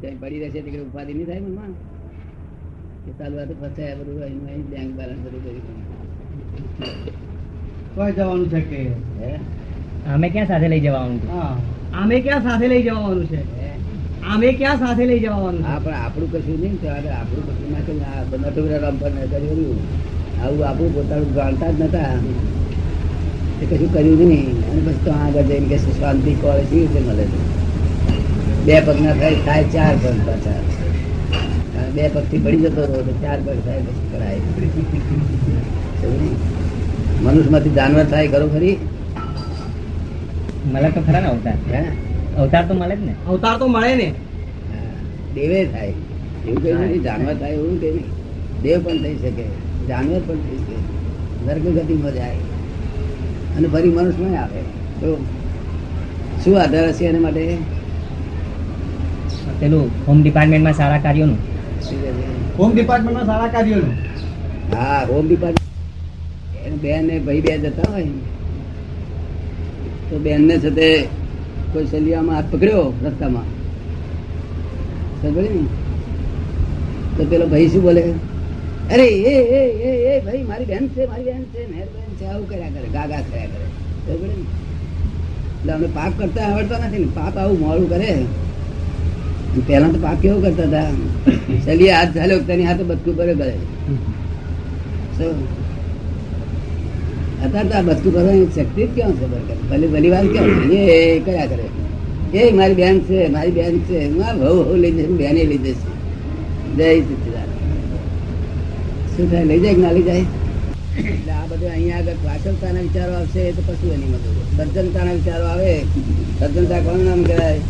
ત્યાં પડી રહેશે એટલે ઉપાધિ નહીં થાય મનમાં? કે ચાલુ તો ફસાયા બધું એનું અહીં બેંક બેલેન્સ બધું કર્યું કોઈ જવાનું છે કે? અમે ક્યાં સાથે લઈ જવાનું છે? અમે ક્યાં સાથે લઈ જવાનું છે? અમે ક્યાં સાથે લઈ જવાનું હા પણ આપણું કશું નહીં ત્યારે આપણું કશું ના કર્યું આ બધા ટુકડા રામ પર નજર કર્યું આવું આપણું પોતાનું જાણતા જ નતા. એ કશું કર્યું નહીં. અને પછી તો આગળ જઈને કે શાંતિ કોલેજ કેવી રીતે મળે છે? બે પગના થાય થાય ચાર પગ પાછા. બે બે પગથી પડી જતો રહો તો ચાર પગ થાય પછી કરાય મનુષ્ય મનુષ્યમાંથી જાનવર થાય ખરો ખરી? મળે તો ખરા ને અવતાર. હે? અવતાર તો મળે જ ને. અવતાર તો મળે ને. હા, દેવે થાય. એવું કઈ નથી જાનવર થાય એવું કઈ નહીં. દેવ પણ થઈ શકે જાનવર પણ થઈ શકે. નર્ક ગતિમાં જાય. અને ફરી મનુષ્યમાં આવે. તો શું આધાર હશે એના માટે? પેલું હોમ ડિપાર્ટમેન્ટમાં સારા કાર્યોનું? હોમ ડિપાર્ટમેન્ટમાં સારા કાર્યોનું? હા હોમ ડિપાર્ટમેન્ટ બેન ને ભાઈ બે જતા હોય. તો બેન ને સાથે કોઈ સલિયામાં હાથ પકડ્યો રસ્તામાં? સમજ્યો ને તો પેલો ભાઈ શું બોલે? અરે એ એ એ એ ભાઈ મારી બેન છે મારી બેન છે મેર બેન છે આવું કર્યા કરે ગાગા કર્યા કરે. સમજ્યો ને? એટલે અમને પાપ કરતા આવડતા નથી ને પાપ આવું મોડું કરે. પહેલા તો પાપ કેવું કરતા હતા? ચલીએ હાથ ચાલ્યો તેની હાથે બધું ભરે કરે. અત્યારે તો આ બધું ભરવાની શક્તિ જ કેવું છે બરકત ભલે ભલી વાત કેવું એ કયા કરે. એ મારી બેન છે, મારી બેન છે. હું ભવ વહુ લઈ જશે બેને લઈ જશે જય સચિદાન શું થાય? લઈ જાય ના લઈ જાય? એટલે આ બધું અહીંયા આગળ પાછળતાના વિચારો આવશે તો પછી એની મદદ. સજ્જનતાના વિચારો આવે. સજ્જનતા કોણ નામ કહેવાય?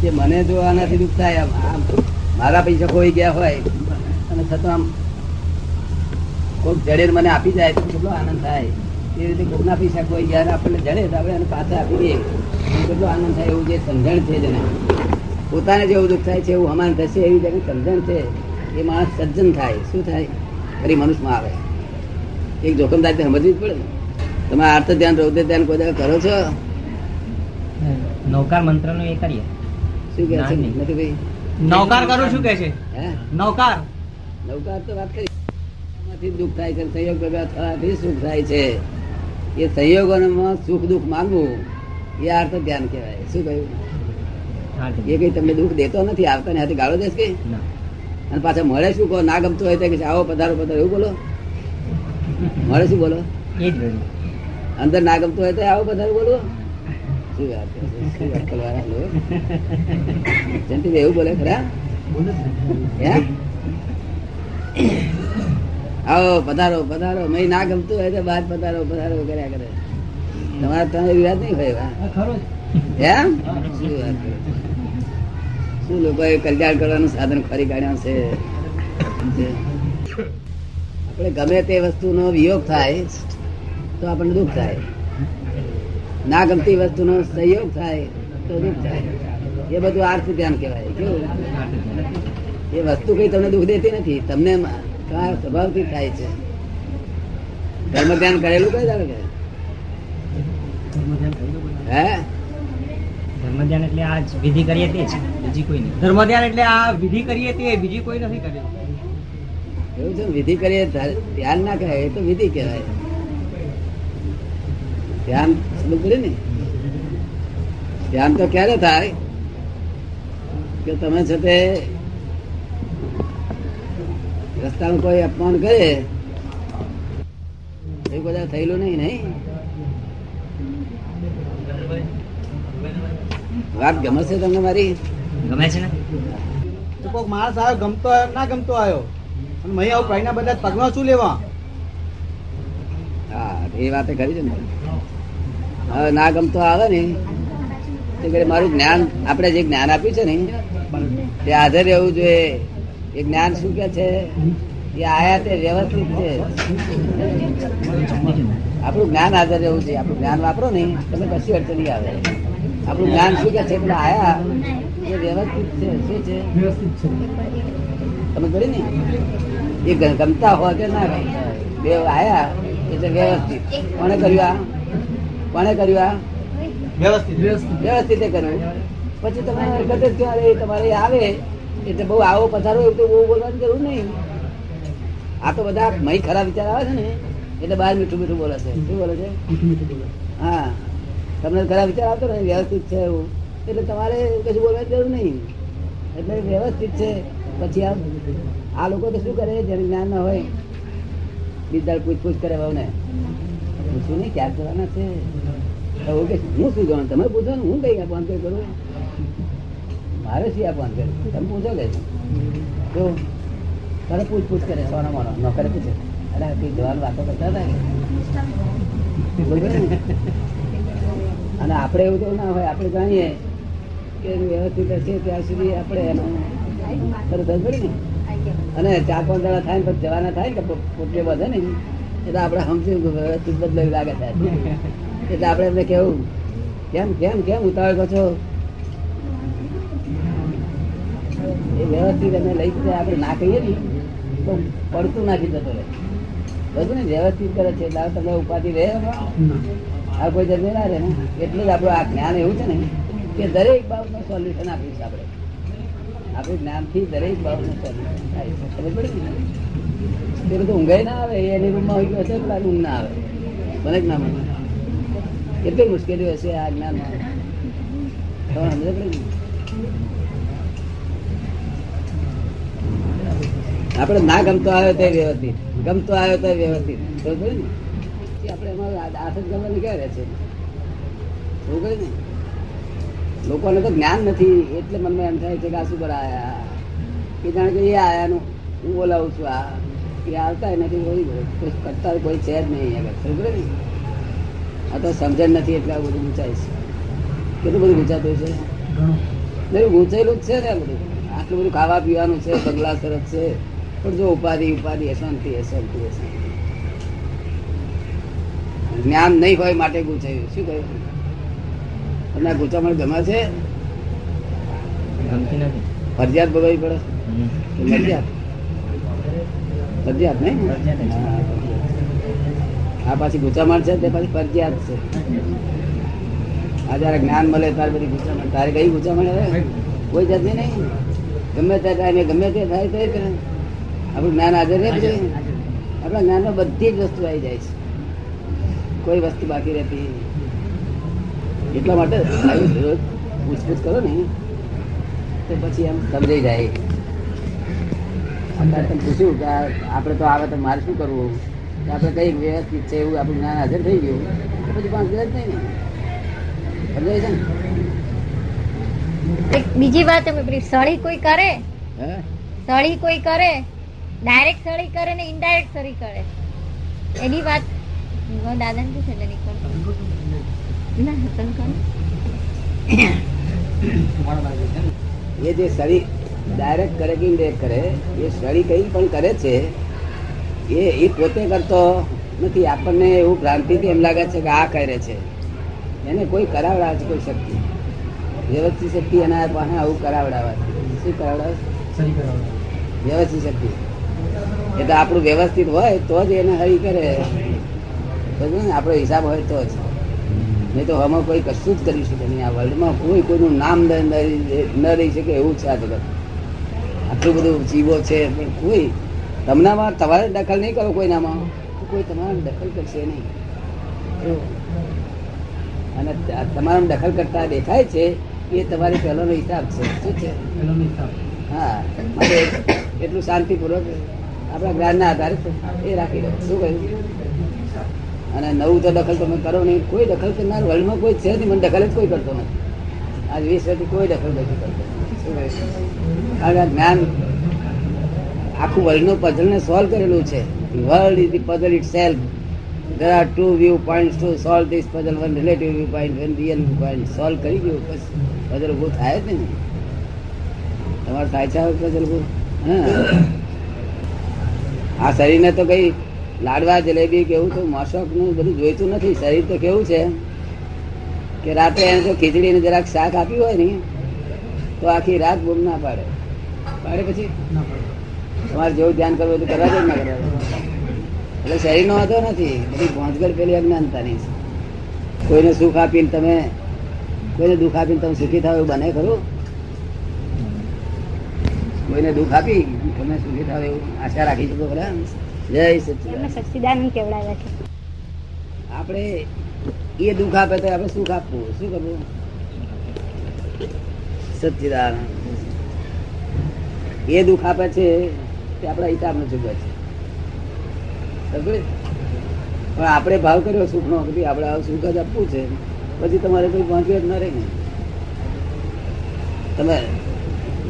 કે મને જો આનાથી દુઃખ થાય, આમ મારા પૈસા ખોઈ ગયા હોય, અને છતાં આમ કોઈક જડે મને આપી જાય તો કેટલો આનંદ થાય. એ રીતે કોકના પૈસા કોઈ ગયા આપણને જડે તો આપણે એને પાછા આપી દઈએ. કેટલો આનંદ થાય એવું જે સમજણ છે જેને. પોતાને જેવું દુઃખ થાય છે, એવું અમાન થશે, એવી જેની સમજણ છે, એ માણસ સજ્જન થાય. શું થાય? ફરી મનુષ્યમાં આવે. એક જોખમદારી સમજવી જ પડે. તમે આર્થ ધ્યાન, રૌદ્ર ધ્યાન કોઈ કરો છો? નૌકાર મંત્રનું એ કરીએ. શું કે છે. નૌકાર કરું શું કે છે? નૌકાર? નૌકાર તો વાત કરી. દુઃખ થાય છે સંયોગ થવાથી સુખ થાય છે. એ સંયોગોમાં સુખ દુઃખ માંગવું એ આર્થ ધ્યાન કહેવાય. શું કહ્યું? એ કઈ તમને દુઃખ દેતો નથી આવતા ને હાથે ગાળો દેશ કઈ અને પાછા મળે શું? કહો ના ગમતું હોય તો કે આવો પધારો પધારો એવું બોલો? મળે શું બોલો? અંદર ના ગમતું હોય તો આવો પધારો બોલો? આવો, પધારો પધારો. મેં ના ગમતું હોય તો બાદ પધારો પધારો કર્યા કરે. તમારા તમે વિવાદ નહીં હોય? એમ શું વાત કરે શું લોકોએ કલ્યાણ કરવાનું સાધન ખરી કાઢ્યા છે? આપણે ગમે તે વસ્તુનો વિયોગ થાય, તો આપણને દુઃખ થાય. ના ગમતી વસ્તુનો સહયોગ થાય તો દુઃખ થાય. એ બધું આર્થ ધ્યાન કહેવાય. કેવું? એ વસ્તુ કઈ તમને દુઃખ દેતી નથી. તમને તમારા સ્વભાવથી થાય છે. ધર્મ ધ્યાન કરેલું? કઈ દાડે? કે હે? ધર્મ ધ્યાન એટલે આ વિધિ કરીએ તે છે. બીજી કોઈ નહીં. ધર્મ ધ્યાન એટલે આ વિધિ કરીએ તે બીજી કોઈ નથી કર્યું એવું છે વિધિ કરીએ ધ્યાન ના કહેવાય એ તો વિધિ કહેવાય. ધ્યાન સમજ ને? ધ્યાન તો ક્યારે થાય? કે તમે છે તે રસ્તાનું કોઈ અપમાન કરે? એવું બધા થયેલું નહીં નહીં? વાત ગમે છે તમને મારી? ગમે છે ને? તો કોઈક માણસ આવ્યો ગમતો આવ્યો ના ગમતો આવ્યો? અને મહી આવું ભાઈના બધા પગમાં શું લેવા? હા એ વાતે કરી છે ને. હવે ના ગમતો આવે ને મારું જ્ઞાન, આપણે જે જ્ઞાન આપ્યું છે ને, તે હાજર રહેવું જોઈએ. એ જ્ઞાન શું કે છે? એ આયા તે વ્યવસ્થિત છે. આપણું જ્ઞાન હાજર રહેવું જોઈએ. આપણું જ્ઞાન વાપરો ને, તમે કશી અડચણ નહીં આવે. આપણું જ્ઞાન શું કે છે? એટલે આયા. એ વ્યવસ્થિત છે. શું છે? તમે કરી ને? એ ગમતા હોય કે ના ગમતા બે આયા, એટલે વ્યવસ્થિત. કોણે કર્યું આ? કોણે કર્યું આ? વ્યવસ્થિત. કર્યું. પછી તમે હરકત જ ક્યાં તમારે આવે? એટલે બહુ આવો પથારો એવું તો બહુ બોલવાની જરૂર નહીં. આ તો બધા મહી ખરાબ વિચાર આવે છે ને. એટલે બહાર મીઠું મીઠું બોલે છે. શું બોલે છે? હા. તમને ખરાબ વિચાર આવતો ને વ્યવસ્થિત છે એવું. એટલે તમારે કશું બોલવાની જરૂર નહીં. એટલે વ્યવસ્થિત છે. પછી આ આ લોકો તો શું કરે જેને જ્ઞાન ના હોય બીજા પૂછપૂછ કરે ભાવને પૂછ્યું નહીં, ક્યાં જવાના છે? હું શું જવાનું? તમે પૂછો ને, હું કઈ કઈ કરું? મારે શી આપવાનું કરું તમે પૂછો કે તો તારે પૂછ કરે, સોના માનો, નોકરે પૂછે. અરે કઈ જવાનું વાતો કરતા હતા? અને આપણે એવું તો ના હોય, આપણે જાણીએ કે વ્યવસ્થિત હશે ત્યાં સુધી આપણે એનું તરત જ ને? અને ચાર પાંચ દાડા થાય ને જવાના થાય ને કે પો- પોતે વધે ને. એટલે આપણે સમજી વ્યવસ્થિત બદલાવી લાગે એટલે આપણે એમને કેવું? કેમ કેમ કેમ ઉતાવળ છો? એ વ્યવસ્થિત અમે લઈ જાય આપણે ના કહીએ ને, તો પડતું નાખી જતો રહે. બધું ને વ્યવસ્થિત કરે છે, એટલે તમે ઉપાધિ રહે આ કોઈ જમે ના રહે ને. એટલું જ આપણું આ જ્ઞાન એવું છે ને, કે દરેક બાબતનું સોલ્યુશન આપીશ આપણે. આપણે જ્ઞાનથી દરેક બાબતનું સોલ્યુશન થાય. ખબર પડી ને? તે ઊંઘાઈ ના આવે એની રૂમમાં હોય ગયો છે પેલા ઊંઘ ના આવે. મને જ ના મને. કેટલી મુશ્કેલીઓ હશે આ જ્ઞાનમાં. સમજ પડી? આપણે ના ગમતો આવ્યો તો વ્યવસ્થિત. ગમતો આવ્યો તો વ્યવસ્થિત. ખબર ને? આપણે એમાં આ- હાથ જ ગમવાની ક્યાં રહે છે પડી ને? લોકોને તો જ્ઞાન નથી એટલે મનમાં એમ થાય છે કે આ શું કરવા આયા કે જાણે કે એ આયાનું હું બોલાવું છું આ. એ આવતા નથી કોઈ કોઈ કરતા કોઈ છે જ નહીં આગળ. આ તો સમજણ નથી એટલે આ બધું ગુંચાય છે કેટલું બધું ગુંચાતું છે નહીં ગુંચાયેલું જ છે ને આ બધું. આટલું બધું ખાવા પીવાનું છે બંગલા સરસ છે. પણ જો ઉપાધિ ઉપાધિ અશાંતિ અશાંતિ અશાંતિ. જ્ઞાન નહીં હોય માટે ગુંચાયું. શું કહ્યું? તમને આ ગુંચામણ ગમે છે. ફરજિયાત ભોગવવી પડે. ફરજિયાત. ફરજિયાત નહીં? આ પાછી ગુંચામણ છે તે પાછી ફરજિયાત છે. આ જયારે જ્ઞાન મળે ત્યારે બધી ગુંચામણ તારે કઈ ગુંચામણ કોઈ જાતની નહીં. ગમે તે ટાઈમે ગમે તે થાય તે કરે. આપણું જ્ઞાન હાજર રહે છે આપણા જ્ઞાનમાં બધી જ વસ્તુ આવી જાય છે. કોઈ વસ્તુ બાકી રહેતી એટલા માટે રોજ પૂછપૂછ કરો ને. તો પછી એમ સમજાઈ જાય. અત્યારે તમે પૂછ્યું કે આપણે તો આવે તો મારે શું કરવું? કે આપણે કઈ વ્યવસ્થિત છે એવું આપણું જ્ઞાન હાજર થઈ ગયું. તો પછી પાંચ દિવસ નહીં ને સમજાય છે ને? એક બીજી વાત એમ પેલી સળી કોઈ કરે? હે? સળી કોઈ કરે? ડાયરેક્ટ સળી કરે ને ઇનડાયરેક્ટ સળી કરે? એની વાત દાદા ને પૂછે એ જે સળી ડાયરેક્ટ કરે કે ઇનડાયરેક્ટ કરે એ સળી કઈ પણ કરે છે એ એ પોતે કરતો નથી. આપણને એવું ભ્રાંતિથી એમ લાગે છે કે આ કરે છે. એને કોઈ કરાવડાવે છે કોઈ શક્તિ? વ્યવસ્થિત શક્તિ એના પાસે આવું કરાવડાવે શું કરાવડાવે? વ્યવસ્થિત શક્તિ. એટલે આપણું વ્યવસ્થિત હોય તો જ એને હરી કરે. આપણો હિસાબ હોય તો જ. નહીં તો આમાં કોઈ કશું જ કરી શકે નહીં. આ વર્લ્ડમાં કોઈ કોઈનું નામ ન રહી શકે એવું છે આ જગત. આટલું બધું જીવો છે પણ કોઈ તમનામાં તમારે દખલ નહીં કરો કોઈનામાં કોઈ તમારે દખલ કરશે નહીં. અને તમારા દખલ કરતા દેખાય છે એ તમારી પહેલાનો હિસાબ છે. શું છે? હા. માટે એટલું શાંતિપૂર્વક આપણા જ્ઞાનના આધારે એ રાખી દો શું કહ્યું? અને નવું તો દખલ તમે કરો નહીં. કોઈ દખલ કરનાર વર્લ્ડમાં કોઈ છે નહીં. મને દખલ જ કોઈ કરતો નથી. આજ વીસ વર્ષથી કોઈ દખલ નથી કરતો. કારણ કે આ જ્ઞાન આખું વર્લ્ડનું પઝલને સોલ્વ કરેલું છે. World is the puzzle itself there are two viewpoint to solve this puzzle one relative viewpoint one real viewpoint solve કરી ગયું. બસ. પઝલ ઊભું થાય જ ને તમારે થાય છે પઝલ ઊભું હા. આ શરીરને તો કઈ લાડવા, જલેબી કેવું તો મોશકનું બધું જોઈતું નથી. શરીર તો કેવું છે? કે રાતે એને જો ખીચડી ને જરાક શાક આપ્યું હોય ને તો આખી રાત બૂમ ના પાડે. પાડે પછી? તમારે જેવું ધ્યાન કરવું તો કરવા જ ના કરવા એટલે શરીર નો વાંધો નથી. બધી ભોંજગર પેલી અજ્ઞાનતાની છે. કોઈને સુખ આપીને તમે, કોઈને દુઃખ આપીને તમે સુખી થાવ એવું બને ખરું? કોઈને દુઃખ આપી, તમે સુખી થાવ એવું આશા રાખી શકો ખરા? જય સચિદાનંદ. કેવડાવ્યા છે? આપણે એ દુઃખ આપે તો આપણે સુખ આપવું. શું કરવું? સચિદાનંદ. એ દુઃખ આપે છે તે આપણા હિતાબનો ચૂકવે છે. પણ આપણે ભાવ કર્યો સુખ નો કે આપણે આ સુખ જ આપવું છે. પછી તમારે કોઈ પહોંચ્યું જ ન રહે ને. તમે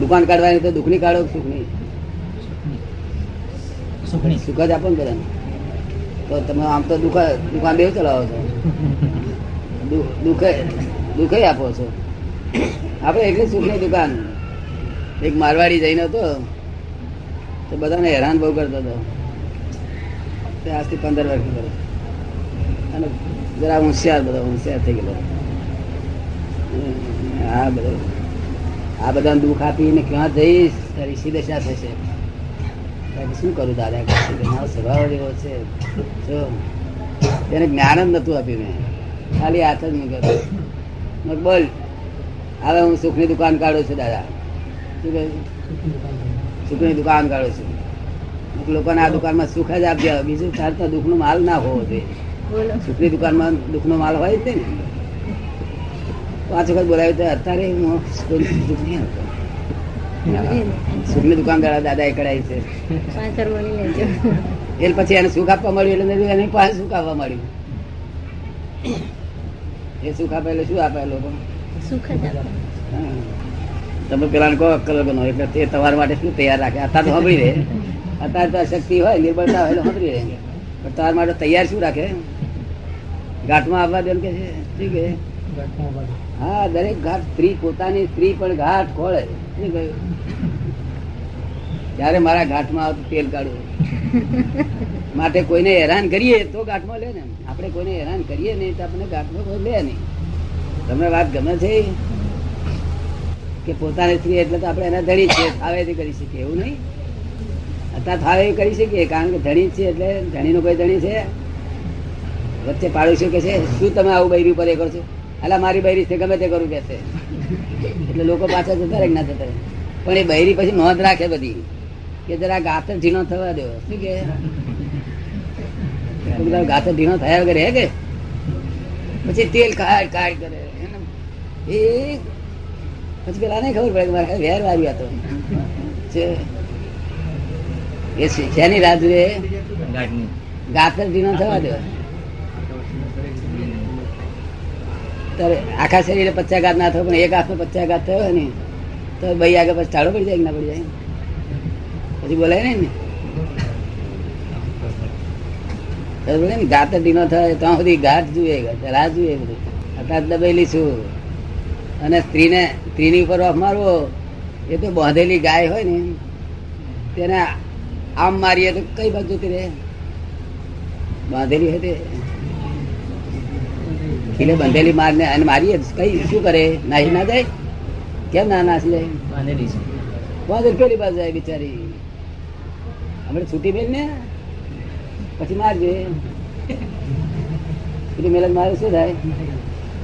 દુકાન કાઢવાની તો દુઃખની કાઢો સુખની? સુખ જ આપો ને બધાને. તો તમે આમ તો દુઃખ દુકાન દેવ ચલાવો છો. દુઃખે દુઃખે આપો છો. આપણે એટલે સુખની દુકાન. એક મારવાડી જઈને હતો. તો બધાને હેરાન બહુ કરતો હતો. આજથી પંદર વર્ષ કરો અને જરા હોશિયાર બધા, હોશિયાર થઈ ગયેલો. આ બધો આ બધાને દુઃખ આપીને ક્યાં જઈશ? તારી સીધે શા થશે? શું કરું દાદા? મારો સ્વભાવ એવો છે. જો તેને જ્ઞાન જ નતું આપ્યું મેં. ખાલી હાથ જ મૂક્યો બોલ હવે હું સુખની દુકાન કાઢું છું દાદા. શું કહે સુખની દુકાન કાઢું છું. લોકોને આ દુકાનમાં સુખ જ આપજો બીજું તાર તો દુઃખનો માલ ના હોવો જોઈએ. સુખની દુકાનમાં દુઃખનો માલ હોય છે તે ને પાંચ વખત બોલાવ્યું તો અત્યારે હું સુખ નહીં આવતો સુખની દુકાન દાદા એ કઢાઈ છે. એટલે પછી એને સુખ આપવા મળ્યું એટલે એને પાસે સુખ આપવા મળ્યું. એ સુખ આપે એટલે શું આપે લોકો સુખ જ. તમે પેલા કહો અક્કલ બનો એટલે તે તમારા માટે શું તૈયાર રાખે? અત્યારે તો સાંભળી રહે અત્યારે તો શક્તિ હોય નિર્બળતા હોય એટલે સાંભળી રહે પણ તમારા માટે તૈયાર શું રાખે? ઘાટમાં આવવા દે કે છે. શું કે? હા દરેક ઘાટ સ્ત્રી પોતાની સ્ત્રી પણ ઘાટ ખોળે. શું કહ્યું? ત્યારે મારા ઘાટમાં આવતું તેલ કાઢું. માટે કોઈને હેરાન કરીએ તો ઘાટમાં લે ને આપણે કોઈને હેરાન કરીએ નહીં તો આપણે ઘાટમાં કોઈ લે નહીં. તમને વાત ગમે છે? કે પોતાની સ્ત્રી એટલે તો આપણે એના ધણી છે થાવે તે કરી શકીએ એવું નહીં? અત્યારે થાવે એ કરી શકીએ કારણ કે ધણી છે એટલે ધણીનો કોઈ ધણી છે. વચ્ચે પાડી કે છે શું તમે આવું બૈરી ઉપર એ કરશો છો? અલા મારી બૈરી છે ગમે તે કરું કે છે એટલે લોકો પાછા જતા રહે ના જતા રહે પણ એ બૈરી પછી નોંધ રાખે બધી. કે જરા ગાતર ઢીનો થવા દો. શું કે? ગાતર ઢીનો થયા વગર હે કે? પછી તેલ કાઢ કાઢ કરે. એ પછી પેલા નહીં ખબર પડે કે મારે વેર વાર્યું હતો એ શેની રાહ જુએ ગાતર ઢીનો થવા દો. તારે આખા શરીરે પચાઘાત ના થયો, પણ એક હાથનો પચાઘાત થયો ને, તો ભાઈ આગળ પછી ટાળો પડી જાય કે ના પડી જાય. પછી બોલાય ને. બોલે ને ગાતર ઢીનો થાય ત્યાં સુધી ઘાટ જુએ, રાહ જુએ બધું. અત્યારે દબાયેલી છું. અને સ્ત્રીને, સ્ત્રીની ઉપર ઓફ મારવો, એ તો બાંધેલી ગાય હોય ને, તેને આમ મારીએ તો કઈ બાજુ જતી રહે? બાંધેલી હોય તે. ખીલે બંધેલી મારને અને મારીએ. કઈ શું કરે? નાહી ના જાય? કેમ ના નાસી જાય? બાંધેલી છે. બાંધેલ પેલી બાજુ જાય બિચારી. આપણે છૂટી મેલ ને? પછી મારજે. છૂટી મેલ મારે શું થાય?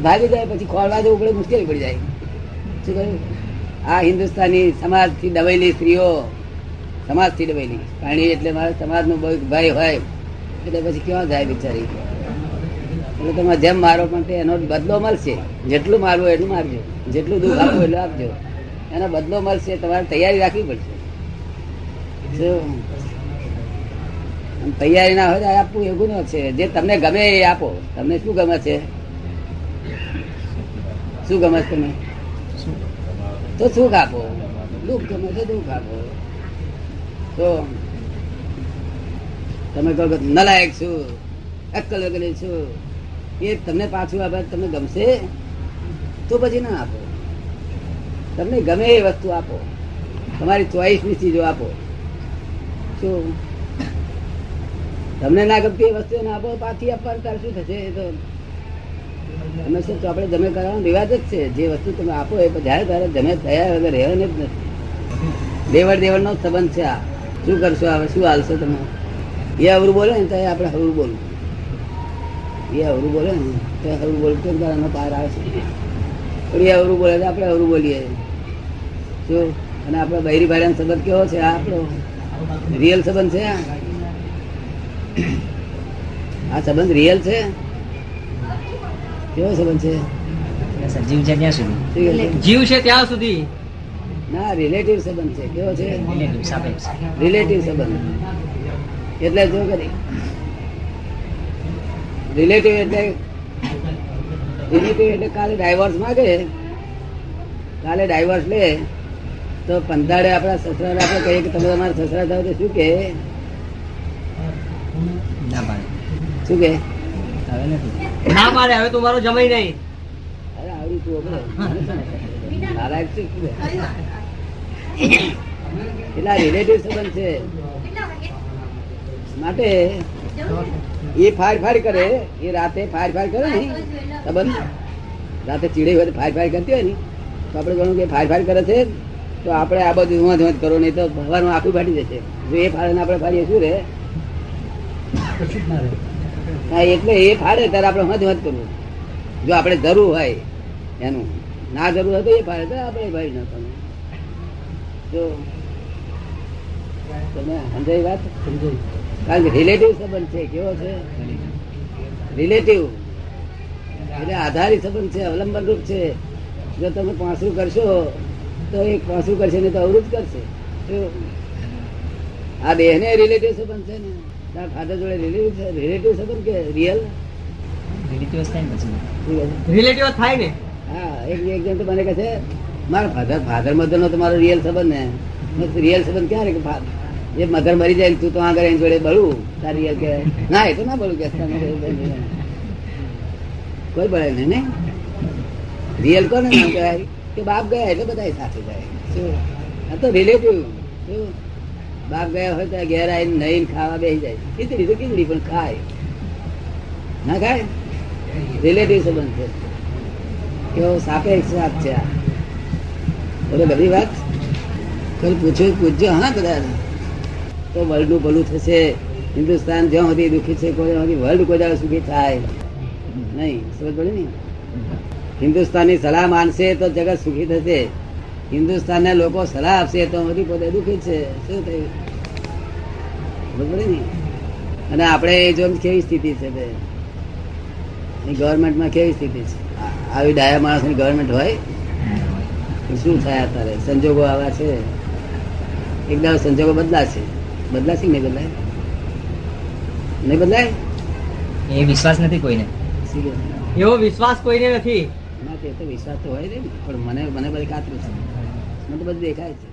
ભાગી જાય પછી ખોળવા જવું પડે મુશ્કેલી પડી જાય. શું કહ્યું? આ હિન્દુસ્તાની સમાજથી દબાયેલી સ્ત્રીઓ સમાજથી દબાયેલી. પાણી એટલે મારા સમાજનો ભય હોય. એટલે પછી ક્યાં જાય બિચારી? એટલે તમે જેમ મારો પણ તે એનો બદલો મળશે. જેટલું મારવું એટલું મારજો. જેટલું દુઃખ આપવું એટલું આપજો. એનો બદલો મળશે તમારે તૈયારી રાખવી પડશે. શું? તૈયારી ના હોય આપવું એ ગુનો છે. જે તમને ગમે એ આપો. તમને શું ગમે છે? શું ગમે છે તમે તો સુખ આપો. દુઃખ ગમે તો દુઃખ આપો. તો તમે કહો નલાયક છું અક્કલ વગેરે છું. એ તમને પાછું આપે, તમને ગમશે? તો પછી ના આપો. તમને ગમે એ વસ્તુ આપો. તમારી ચોઈસની ચીજો આપો. શું? તમને ના ગમતી એ વસ્તુ ના આપો, પાછી આપવાનું તાર શું થશે? એ તો તમે શું, તો આપણે જમે કરવાનો રિવાજ જ છે. જે વસ્તુ તમે આપો એ જ્યારે ત્યારે જમે થયા વગર રહેવાને જ નથી. દેવડ દેવડનો સંબંધ છે આ. શું કરશો હવે? શું હાલશો તમે? એ અવરું બોલે ને, તો આપણે હવરું બોલવું એ અવરું બોલે ને તો હવરું બોલતું એનો પાર આવે છે. પણ એ અવરું બોલે તો આપણે અવરું બોલીએ. જો અને આપણે બૈરી ભાઈનો સંબંધ કેવો છે? આ આપણો રિયલ સંબંધ છે? આ? સંબંધ રિયલ છે? કેવો સંબંધ છે? જીવ છે ત્યાં સુધી? જીવ છે ત્યાં સુધી. ના રિલેટિવ સંબંધ છે. કેવો છે? રિલેટિવ સંબંધ. એટલે જો કરી રિલેટિવ એટલે રિલેટિવ એટલે કાલે ડાયવર્સ માંગે. કાલે ડાયવર્સ લે તો પંદાડે આપણા સસરા આપણે કહીએ કે તમે તમારા સસરા થાવ તો શું કે? ના પાડે. શું કે? હવે નથી. ના પાડે હવે તું મારો જમાઈ નહીં. અરે આવડી તું કે? એટલે રિલેટિવ સંબંધ છે. માટે એ ફાર ફાર કરે, એ રાતે ફાર ફાર કરે ને સંબંધ રાતે ચીડે હોય ફાર ફાડ કરતી હોય ને. તો આપણે ગણું કે ફાર ફાર કરે છે, તો આપણે આ બધું ઊંઘ ઊંઘ કરો, નહીં તો ભગવાન આખું ફાટી જશે. જો એ ને આપણે ફાડીએ, શું રે હા, એટલે એ ફાડે, ત્યારે આપણે હદ હદ કરવું. જો આપણે જરૂર હોય એનું. ના જરૂર હોય તો એ ફાડે, તો આપણે ભાઈ નાખવાનું. જો. તમે સમજાય વાત? કારણ કે રિલેટિવ સંબંધ છે કેવો છે? રિલેટિવ એટલે આધારિત સંબંધ છે અવલંબન રૂપ છે. જો તમે પાસું કરશો તો એ પાસું કરશે ને તો અવરું જ કરશે. આ દેહ ને રિલેટિવ સંબંધ છે ને? તાર ફાધર જોડે રિલેટિવ છે રિલેટિવ સંબંધ કે રિયલ રિલેટિવ થાય ને રિલેટિવ થાય ને? હા એક એક જણ તો મને કહે છે મારા ફાધર ફાધર મધર નો તમારો રિયલ સંબંધ ને? રિયલ સંબંધ ક્યારે કે ફા- એ મગર મરી જાય તું તો આગળ એની જોડે બળું. તારી કે ના એ તો ના બળું કે કોઈ બળે નહીં ને રિયલ કોને નામ કહેવાય? કે બાપ ગયા એટલે બધા સાથે જાય. આ તો રિલેટિવ બાપ ગયા હોય તો ઘેર આવીને નહીં ખાવા બેસી જાય. ખીચડી તો ખીચડી પણ ખાય. ના ખાય? રિલેટિવ સંબંધ છે. કેવો સાપેક્ષ વાત છે આ. બધી વાત? કોઈ પૂછ્યું? પૂછજો હા કદાચ. તો વર્લ્ડનું ભલું થશે. હિન્દુસ્તાન જ્યાં સુધી દુઃખી છે, કોઈ સુધી વર્લ્ડ કોઈ દાડો સુખી થાય. નહીં, સમજ પડે ને? હિન્દુસ્તાનની સલાહ માનશે તો જગત સુખી થશે. હિન્દુસ્તાનના લોકો સલાહ આપશે તો હજી પોતે દુઃખી છે. શું થયું? સમજ પડી ને? અને આપણે જો કેવી સ્થિતિ છે તે? ગવર્મેન્ટમાં કેવી સ્થિતિ છે? આવી ડાયા માણસની ગવર્મેન્ટ હોય? શું થાય અત્યારે? સંજોગો આવા છે? એકદમ સંજોગો સંજોગો બદલાશે. બદલાશે નહીં બદલાય? નહીં બદલાય? એ વિશ્વાસ નથી કોઈને. એવો વિશ્વાસ કોઈને નથી. ના તે તો વિશ્વાસ તો હોય ને પણ મને મને બધી કાતરું છે. મને તો બધું દેખાય છે.